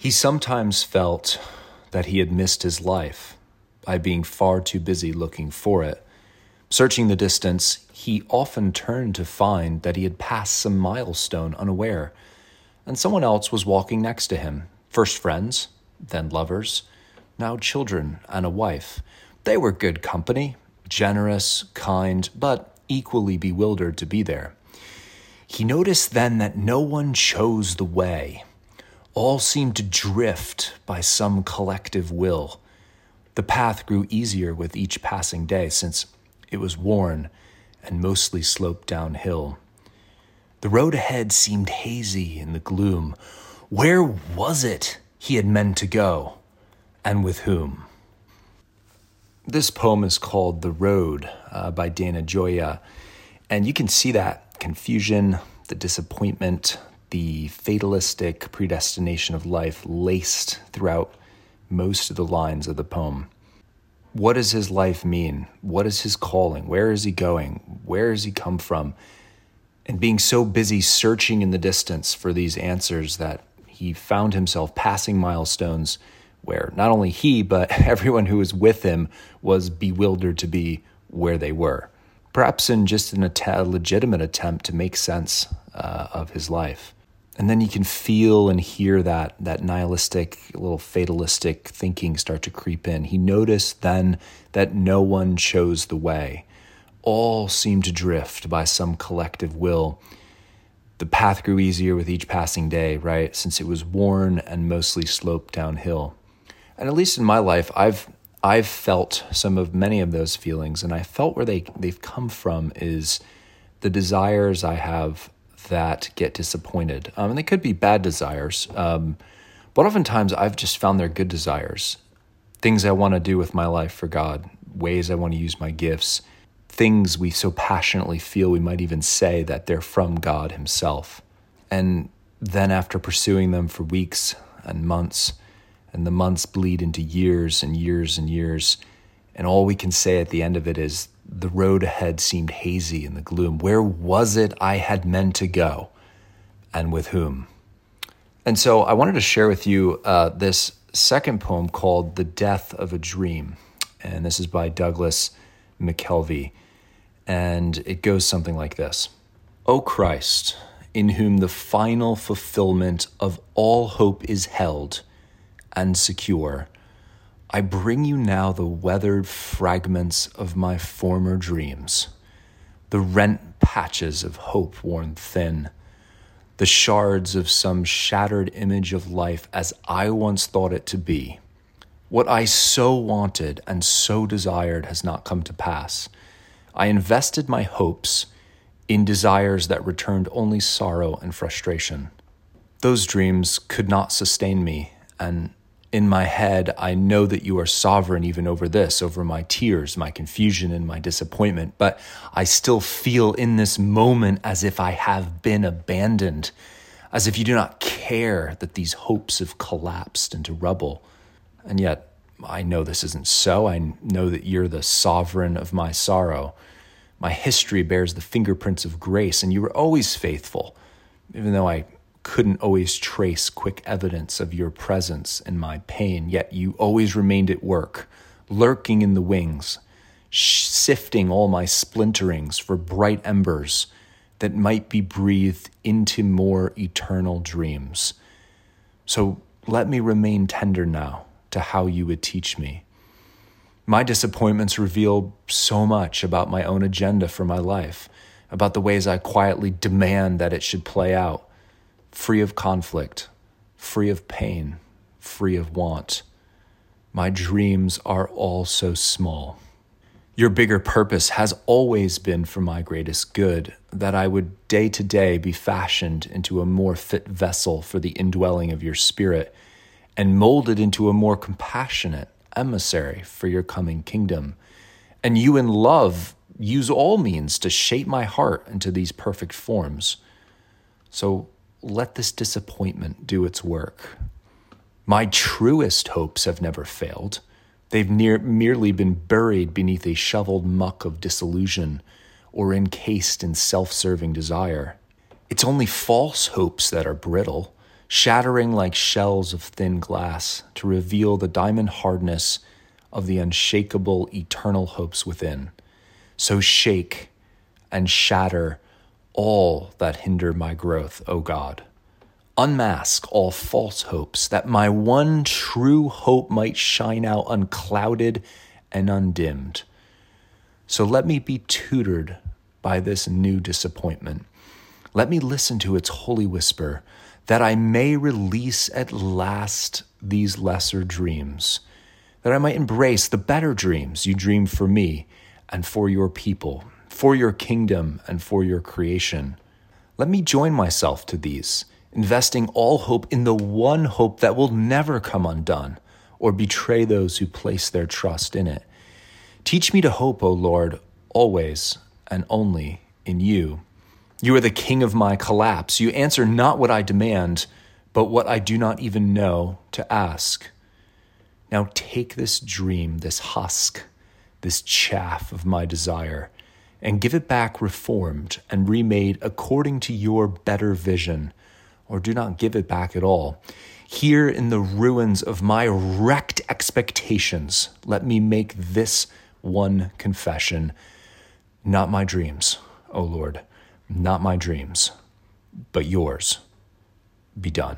He sometimes felt that he had missed his life by being far too busy looking for it. Searching the distance, he often turned to find that he had passed some milestone unaware, and someone else was walking next to him. First friends, then lovers, now children and a wife. They were good company, generous, kind, but equally bewildered to be there. He noticed then that no one chose the way all seemed to drift by some collective will. The path grew easier with each passing day since it was worn and mostly sloped downhill. The road ahead seemed hazy in the gloom. Where was it he had meant to go, and with whom? This poem is called The Road uh, by Dana Gioia, and you can see that confusion, the disappointment, the fatalistic predestination of life laced throughout most of the lines of the poem. What does his life mean? What is his calling? Where is he going? Where has he come from? And being so busy searching in the distance for these answers that he found himself passing milestones where not only he, but everyone who was with him was bewildered to be where they were. Perhaps in just an att- legitimate attempt to make sense uh, of his life and then you can feel and hear that that nihilistic little fatalistic thinking start to creep in. He noticed then that no one chose the way. All seemed to drift by some collective will. The path grew easier with each passing day right? Since it was worn and mostly sloped downhill. And at least in my life i've i've felt some of many of those feelings. And i felt where they they've come from is the desires i have that get disappointed. Um, and they could be bad desires. Um, but oftentimes I've just found they're good desires. Things I want to do with my life for God, ways I want to use my gifts, things we so passionately feel we might even say that they're from God Himself. And then after pursuing them for weeks and months, and the months bleed into years and years and years, and all we can say at the end of it is, the road ahead seemed hazy in the gloom. Where was it I had meant to go? And with whom? And so I wanted to share with you uh, this second poem called The Death of a Dream. And this is by Douglas McKelvey. And it goes something like this O Christ, in whom the final fulfillment of all hope is held and secure I bring you now the weathered fragments of my former dreams, the rent patches of hope worn thin, the shards of some shattered image of life as I once thought it to be. What I so wanted and so desired has not come to pass. I invested my hopes in desires that returned only sorrow and frustration. Those dreams could not sustain me, and in my head, I know that you are sovereign even over this, over my tears, my confusion, and my disappointment, but I still feel in this moment as if I have been abandoned, as if you do not care that these hopes have collapsed into rubble. And yet, I know this isn't so. I know that you're the sovereign of my sorrow. My history bears the fingerprints of grace, and you were always faithful, even though I couldn't always trace quick evidence of your presence in my pain, yet you always remained at work, lurking in the wings, sifting all my splinterings for bright embers that might be breathed into more eternal dreams. So let me remain tender now to how you would teach me. My disappointments reveal so much about my own agenda for my life, about the ways I quietly demand that it should play out free of conflict, free of pain, free of want. My dreams are all so small. Your bigger purpose has always been for my greatest good, that I would day to day be fashioned into a more fit vessel for the indwelling of your spirit and molded into a more compassionate emissary for your coming kingdom. And you, in love, use all means to shape my heart into these perfect forms. So let this disappointment do its work. My truest hopes have never failed. They've near, merely been buried beneath a shoveled muck of disillusion or encased in self serving desire. It's only false hopes that are brittle, shattering like shells of thin glass to reveal the diamond hardness of the unshakable eternal hopes within. So shake and shatter all that hinder my growth, O God. Unmask all false hopes, that my one true hope might shine out unclouded and undimmed. So let me be tutored by this new disappointment. Let me listen to its holy whisper, that I may release at last these lesser dreams, that I might embrace the better dreams you dreamed for me and for your people, for your kingdom and for your creation. Let me join myself to these investing all hope in the one hope that will never come undone or betray those who place their trust in it. Teach me to hope, O Lord, always and only in you. You are the king of my collapse. You answer not what I demand, but what I do not even know to ask. Now take this dream, this husk, this chaff of my desire, and give it back reformed and remade according to your better vision or do not give it back at all. Here in the ruins of my wrecked expectations, let me make this one confession Not my dreams, O Lord, not my dreams, but yours. Be done.